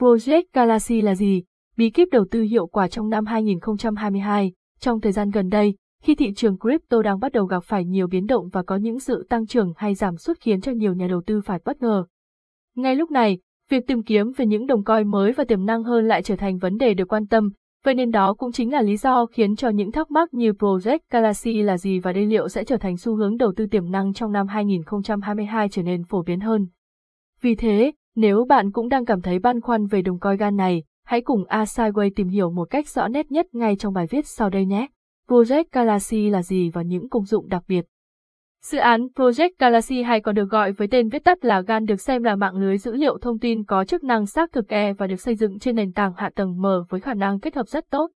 Project Galaxy là gì? Bí kíp đầu tư hiệu quả trong năm 2022. Trong thời gian gần đây, khi thị trường crypto đang bắt đầu gặp phải nhiều biến động và có những sự tăng trưởng hay giảm sút khiến cho nhiều nhà đầu tư phải bất ngờ. Ngay lúc này, việc tìm kiếm về những đồng coin mới và tiềm năng hơn lại trở thành vấn đề được quan tâm, vậy nên đó cũng chính là lý do khiến cho những thắc mắc như Project Galaxy là gì và đây liệu sẽ trở thành xu hướng đầu tư tiềm năng trong năm 2022 trở nên phổ biến hơn. Vì thế, nếu bạn cũng đang cảm thấy băn khoăn về đồng coi GAN này, hãy cùng Asaiway tìm hiểu một cách rõ nét nhất ngay trong bài viết sau đây nhé. Project Galaxy là gì và những công dụng đặc biệt. Dự án Project Galaxy hay còn được gọi với tên viết tắt là GAN được xem là mạng lưới dữ liệu thông tin có chức năng xác thực E và được xây dựng trên nền tảng hạ tầng mở với khả năng kết hợp rất tốt.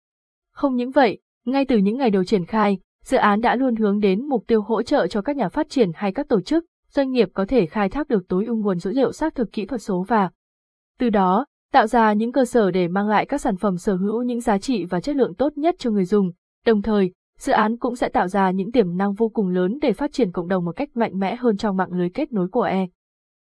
Không những vậy, ngay từ những ngày đầu triển khai, dự án đã luôn hướng đến mục tiêu hỗ trợ cho các nhà phát triển hay các tổ chức, doanh nghiệp có thể khai thác được tối ưu nguồn dữ liệu xác thực kỹ thuật số và từ đó, tạo ra những cơ sở để mang lại các sản phẩm sở hữu những giá trị và chất lượng tốt nhất cho người dùng. Đồng thời, dự án cũng sẽ tạo ra những tiềm năng vô cùng lớn để phát triển cộng đồng một cách mạnh mẽ hơn trong mạng lưới kết nối của E.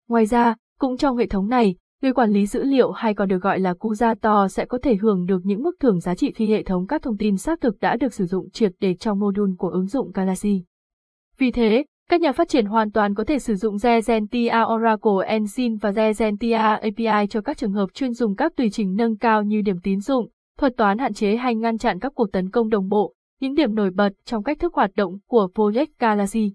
Ngoài ra, cũng trong hệ thống này, người quản lý dữ liệu hay còn được gọi là to sẽ có thể hưởng được những mức thưởng giá trị khi hệ thống các thông tin xác thực đã được sử dụng triệt để trong module của ứng dụng Galaxy. Vì thế, các nhà phát triển hoàn toàn có thể sử dụng Zezentia Oracle Engine và Zezentia API cho các trường hợp chuyên dùng các tùy chỉnh nâng cao như điểm tín dụng, thuật toán hạn chế hay ngăn chặn các cuộc tấn công đồng bộ, những điểm nổi bật trong cách thức hoạt động của Project Galaxy.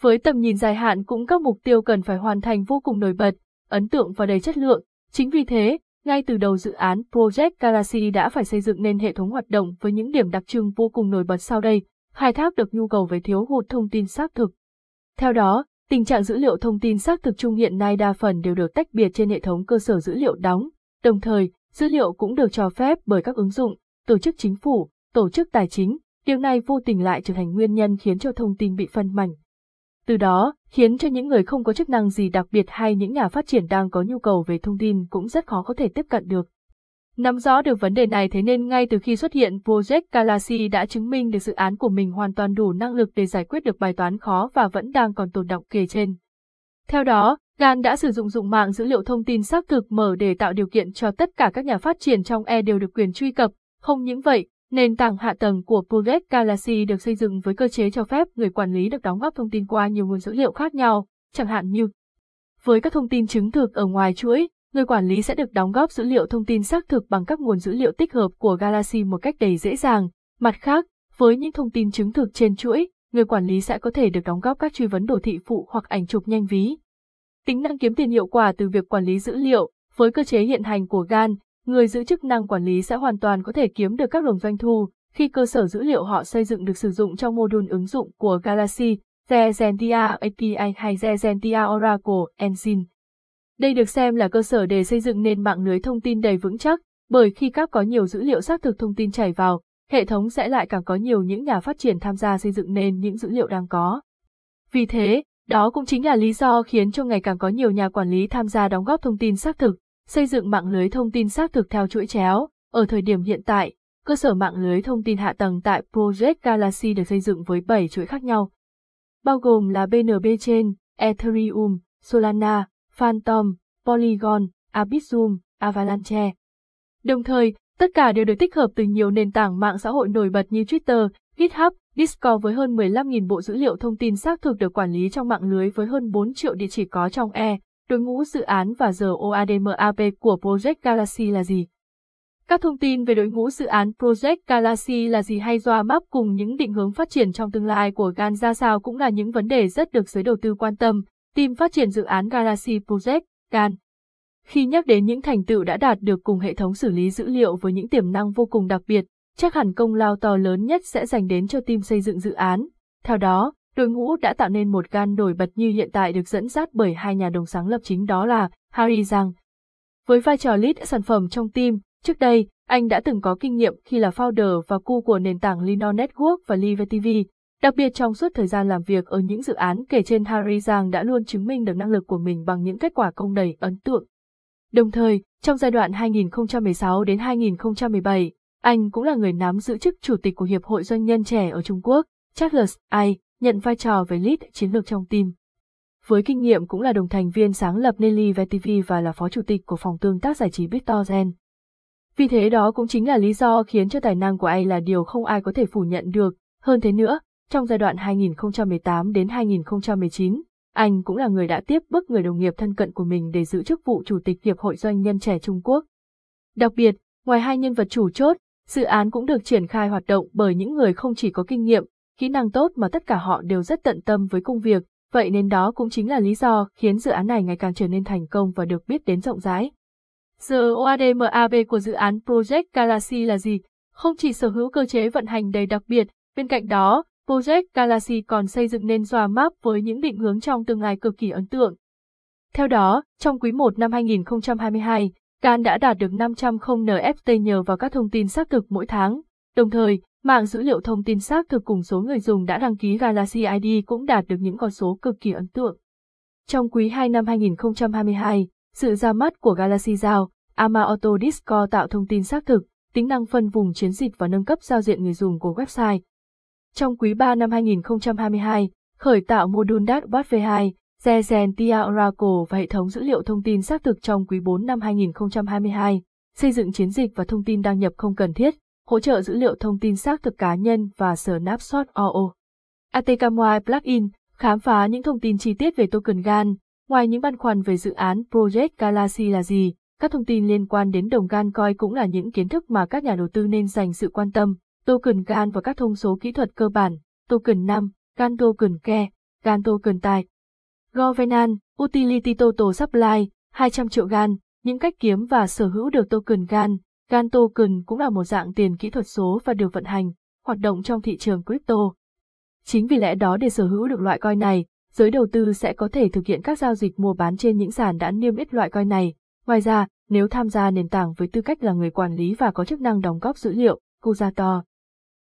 Với tầm nhìn dài hạn cũng các mục tiêu cần phải hoàn thành vô cùng nổi bật, ấn tượng và đầy chất lượng. Chính vì thế, ngay từ đầu dự án Project Galaxy đã phải xây dựng nên hệ thống hoạt động với những điểm đặc trưng vô cùng nổi bật sau đây, khai thác được nhu cầu về thiếu hụt thông tin xác thực. Theo đó, tình trạng dữ liệu thông tin xác thực chung hiện nay đa phần đều được tách biệt trên hệ thống cơ sở dữ liệu đóng, đồng thời, dữ liệu cũng được cho phép bởi các ứng dụng, tổ chức chính phủ, tổ chức tài chính, điều này vô tình lại trở thành nguyên nhân khiến cho thông tin bị phân mảnh. Từ đó, khiến cho những người không có chức năng gì đặc biệt hay những nhà phát triển đang có nhu cầu về thông tin cũng rất khó có thể tiếp cận được. Nắm rõ được vấn đề này thế nên ngay từ khi xuất hiện Project Galaxy đã chứng minh được dự án của mình hoàn toàn đủ năng lực để giải quyết được bài toán khó và vẫn đang còn tồn động kể trên. Theo đó, GAN đã sử dụng dụng mạng dữ liệu thông tin xác thực mở để tạo điều kiện cho tất cả các nhà phát triển trong E đều được quyền truy cập. Không những vậy, nền tảng hạ tầng của Project Galaxy được xây dựng với cơ chế cho phép người quản lý được đóng góp thông tin qua nhiều nguồn dữ liệu khác nhau, chẳng hạn như với các thông tin chứng thực ở ngoài chuỗi, người quản lý sẽ được đóng góp dữ liệu thông tin xác thực bằng các nguồn dữ liệu tích hợp của Galaxy một cách đầy dễ dàng. Mặt khác, với những thông tin chứng thực trên chuỗi, người quản lý sẽ có thể được đóng góp các truy vấn đồ thị phụ hoặc ảnh chụp nhanh ví. Tính năng kiếm tiền hiệu quả từ việc quản lý dữ liệu, với cơ chế hiện hành của GAN, người giữ chức năng quản lý sẽ hoàn toàn có thể kiếm được các đồng doanh thu khi cơ sở dữ liệu họ xây dựng được sử dụng trong mô đun ứng dụng của Galaxy, Zezentia API hay Zezentia Oracle Engine. Đây được xem là cơ sở để xây dựng nền mạng lưới thông tin đầy vững chắc, bởi khi các có nhiều dữ liệu xác thực thông tin chảy vào, hệ thống sẽ lại càng có nhiều những nhà phát triển tham gia xây dựng nên những dữ liệu đang có. Vì thế, đó cũng chính là lý do khiến cho ngày càng có nhiều nhà quản lý tham gia đóng góp thông tin xác thực, xây dựng mạng lưới thông tin xác thực theo chuỗi chéo. Ở thời điểm hiện tại, cơ sở mạng lưới thông tin hạ tầng tại Project Galaxy được xây dựng với 7 chuỗi khác nhau, bao gồm là BNB Chain, Ethereum, Solana, Phantom, Polygon, Abyssum, Avalanche. Đồng thời, tất cả đều được tích hợp từ nhiều nền tảng mạng xã hội nổi bật như Twitter, GitHub, Discord với hơn 15.000 bộ dữ liệu thông tin xác thực được quản lý trong mạng lưới với hơn 4 triệu địa chỉ có trong E, đội ngũ dự án và giờ OADMAP của Project Galaxy là gì? Các thông tin về đội ngũ dự án Project Galaxy là gì hay doa map cùng những định hướng phát triển trong tương lai của GAN ra sao cũng là những vấn đề rất được giới đầu tư quan tâm, team phát triển dự án Galaxy Project, GAN. Khi nhắc đến những thành tựu đã đạt được cùng hệ thống xử lý dữ liệu với những tiềm năng vô cùng đặc biệt, chắc hẳn công lao to lớn nhất sẽ dành đến cho team xây dựng dự án. Theo đó, đội ngũ đã tạo nên một GAN nổi bật như hiện tại được dẫn dắt bởi hai nhà đồng sáng lập chính đó là Harry Zhang. Với vai trò lead sản phẩm trong team, trước đây, anh đã từng có kinh nghiệm khi là founder và cu của nền tảng Lino Network và Live TV, Đặc biệt trong suốt thời gian làm việc ở những dự án kể trên Harry Giang đã luôn chứng minh được năng lực của mình bằng những kết quả công đầy ấn tượng. Đồng thời, trong giai đoạn 2016 đến 2017, anh cũng là người nắm giữ chức chủ tịch của Hiệp hội Doanh nhân trẻ ở Trung Quốc, Charles I, nhận vai trò về lead chiến lược trong team. với kinh nghiệm cũng là đồng thành viên sáng lập Nelly VTV và là phó chủ tịch của phòng tương tác giải trí BitTorrent. Vì thế đó cũng chính là lý do khiến cho tài năng của anh là điều không ai có thể phủ nhận được. Hơn thế nữa, trong giai đoạn 2018 đến 2019, anh cũng là người đã tiếp bước người đồng nghiệp thân cận của mình để giữ chức vụ Chủ tịch Hiệp hội Doanh nhân trẻ Trung Quốc. Đặc biệt, ngoài hai nhân vật chủ chốt, dự án cũng được triển khai hoạt động bởi những người không chỉ có kinh nghiệm, kỹ năng tốt mà tất cả họ đều rất tận tâm với công việc, vậy nên đó cũng chính là lý do khiến dự án này ngày càng trở nên thành công và được biết đến rộng rãi. GOADMAB của dự án Project Galaxy là gì? Không chỉ sở hữu cơ chế vận hành đầy đặc biệt, bên cạnh đó, Project Galaxy còn xây dựng nên dòa map với những định hướng trong tương lai cực kỳ ấn tượng. Theo đó, trong quý 1 năm 2022, Can đã đạt được 500 không NFT nhờ vào các thông tin xác thực mỗi tháng. Đồng thời, mạng dữ liệu thông tin xác thực cùng số người dùng đã đăng ký Galaxy ID cũng đạt được những con số cực kỳ ấn tượng. Trong quý 2 năm 2022, sự ra mắt của Galaxy Giao, Ama Auto Discord tạo thông tin xác thực, tính năng phân vùng chiến dịch và nâng cấp giao diện người dùng của website. Trong quý 3 năm 2022, khởi tạo module Dashboard V2, Zezentia Oracle và hệ thống dữ liệu thông tin xác thực trong quý 4 năm 2022, xây dựng chiến dịch và thông tin đăng nhập không cần thiết, hỗ trợ dữ liệu thông tin xác thực cá nhân và Snapshot OO. ATKMY Plugin, khám phá những thông tin chi tiết về token GAN, ngoài những băn khoăn về dự án Project Galaxy là gì, các thông tin liên quan đến đồng GAN coi cũng là những kiến thức mà các nhà đầu tư nên dành sự quan tâm, token GAN và các thông số kỹ thuật cơ bản, token 5, GAN token KE, GAN token Tài, Governance, Utility Total Supply, 200 triệu GAN, những cách kiếm và sở hữu được token GAN. GAN token cũng là một dạng tiền kỹ thuật số và được vận hành, hoạt động trong thị trường crypto. Chính vì lẽ đó để sở hữu được loại coin này, giới đầu tư sẽ có thể thực hiện các giao dịch mua bán trên những sàn đã niêm yết loại coin này. Ngoài ra, nếu tham gia nền tảng với tư cách là người quản lý và có chức năng đóng góp dữ liệu, Kuzator,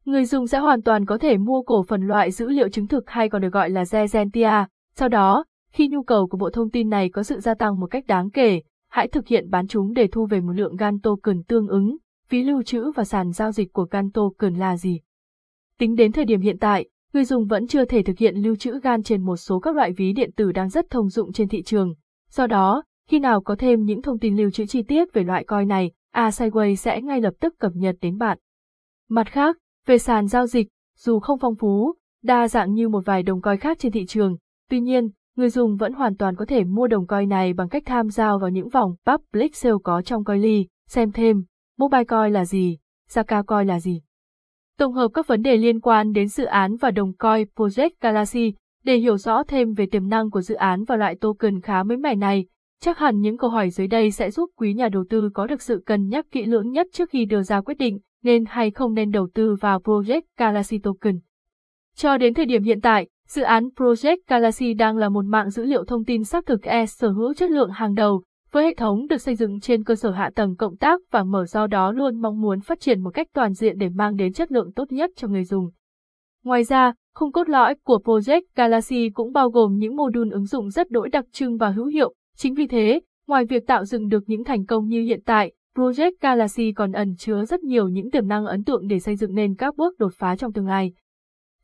người dùng sẽ hoàn toàn có thể mua cổ phần loại dữ liệu chứng thực hay còn được gọi là Zezentia. Sau đó, khi nhu cầu của bộ thông tin này có sự gia tăng một cách đáng kể, hãy thực hiện bán chúng để thu về một lượng GAN token tương ứng, phí lưu trữ và sàn giao dịch của GAN token là gì. Tính đến thời điểm hiện tại, người dùng vẫn chưa thể thực hiện lưu trữ GAN trên một số các loại ví điện tử đang rất thông dụng trên thị trường. Do đó, khi nào có thêm những thông tin lưu trữ chi tiết về loại coin này, Asaiway sẽ ngay lập tức cập nhật đến bạn. Mặt khác, về sàn giao dịch, dù không phong phú, đa dạng như một vài đồng coi khác trên thị trường, tuy nhiên, người dùng vẫn hoàn toàn có thể mua đồng coi này bằng cách tham gia vào những vòng public sale có trong Coinly, xem thêm, mobile coin là gì, Zaka coin là gì. Tổng hợp các vấn đề liên quan đến dự án và đồng coi Project Galaxy, để hiểu rõ thêm về tiềm năng của dự án và loại token khá mới mẻ này, chắc hẳn những câu hỏi dưới đây sẽ giúp quý nhà đầu tư có được sự cân nhắc kỹ lưỡng nhất trước khi đưa ra quyết định nên hay không nên đầu tư vào Project Galaxy Token. Cho đến thời điểm hiện tại, Dự án Project Galaxy đang là một mạng dữ liệu thông tin xác thực E sở hữu chất lượng hàng đầu, với hệ thống được xây dựng trên cơ sở hạ tầng cộng tác và mở do đó luôn mong muốn phát triển một cách toàn diện để mang đến chất lượng tốt nhất cho người dùng. Ngoài ra, khung cốt lõi của Project Galaxy cũng bao gồm những mô đun ứng dụng rất đỗi đặc trưng và hữu hiệu. Chính vì thế, ngoài việc tạo dựng được những thành công như hiện tại, Project Galaxy còn ẩn chứa rất nhiều những tiềm năng ấn tượng để xây dựng nên các bước đột phá trong tương lai.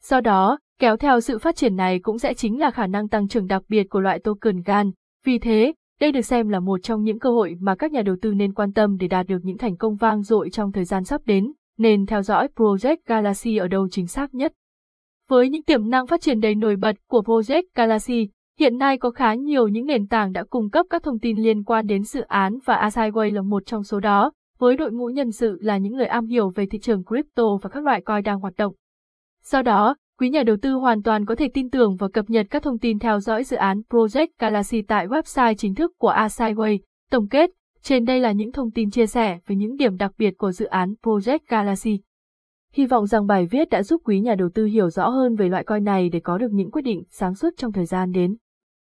Do đó, kéo theo sự phát triển này cũng sẽ chính là khả năng tăng trưởng đặc biệt của loại token GAN. Vì thế, đây được xem là một trong những cơ hội mà các nhà đầu tư nên quan tâm để đạt được những thành công vang dội trong thời gian sắp đến, nên theo dõi Project Galaxy ở đâu chính xác nhất. Với những tiềm năng phát triển đầy nổi bật của Project Galaxy, hiện nay có khá nhiều những nền tảng đã cung cấp các thông tin liên quan đến dự án và Asaiway là một trong số đó, với đội ngũ nhân sự là những người am hiểu về thị trường crypto và các loại coin đang hoạt động. Do đó, quý nhà đầu tư hoàn toàn có thể tin tưởng và cập nhật các thông tin theo dõi dự án Project Galaxy tại website chính thức của Asaiway. Tổng kết, trên đây là những thông tin chia sẻ về những điểm đặc biệt của dự án Project Galaxy. Hy vọng rằng bài viết đã giúp quý nhà đầu tư hiểu rõ hơn về loại coin này để có được những quyết định sáng suốt trong thời gian đến.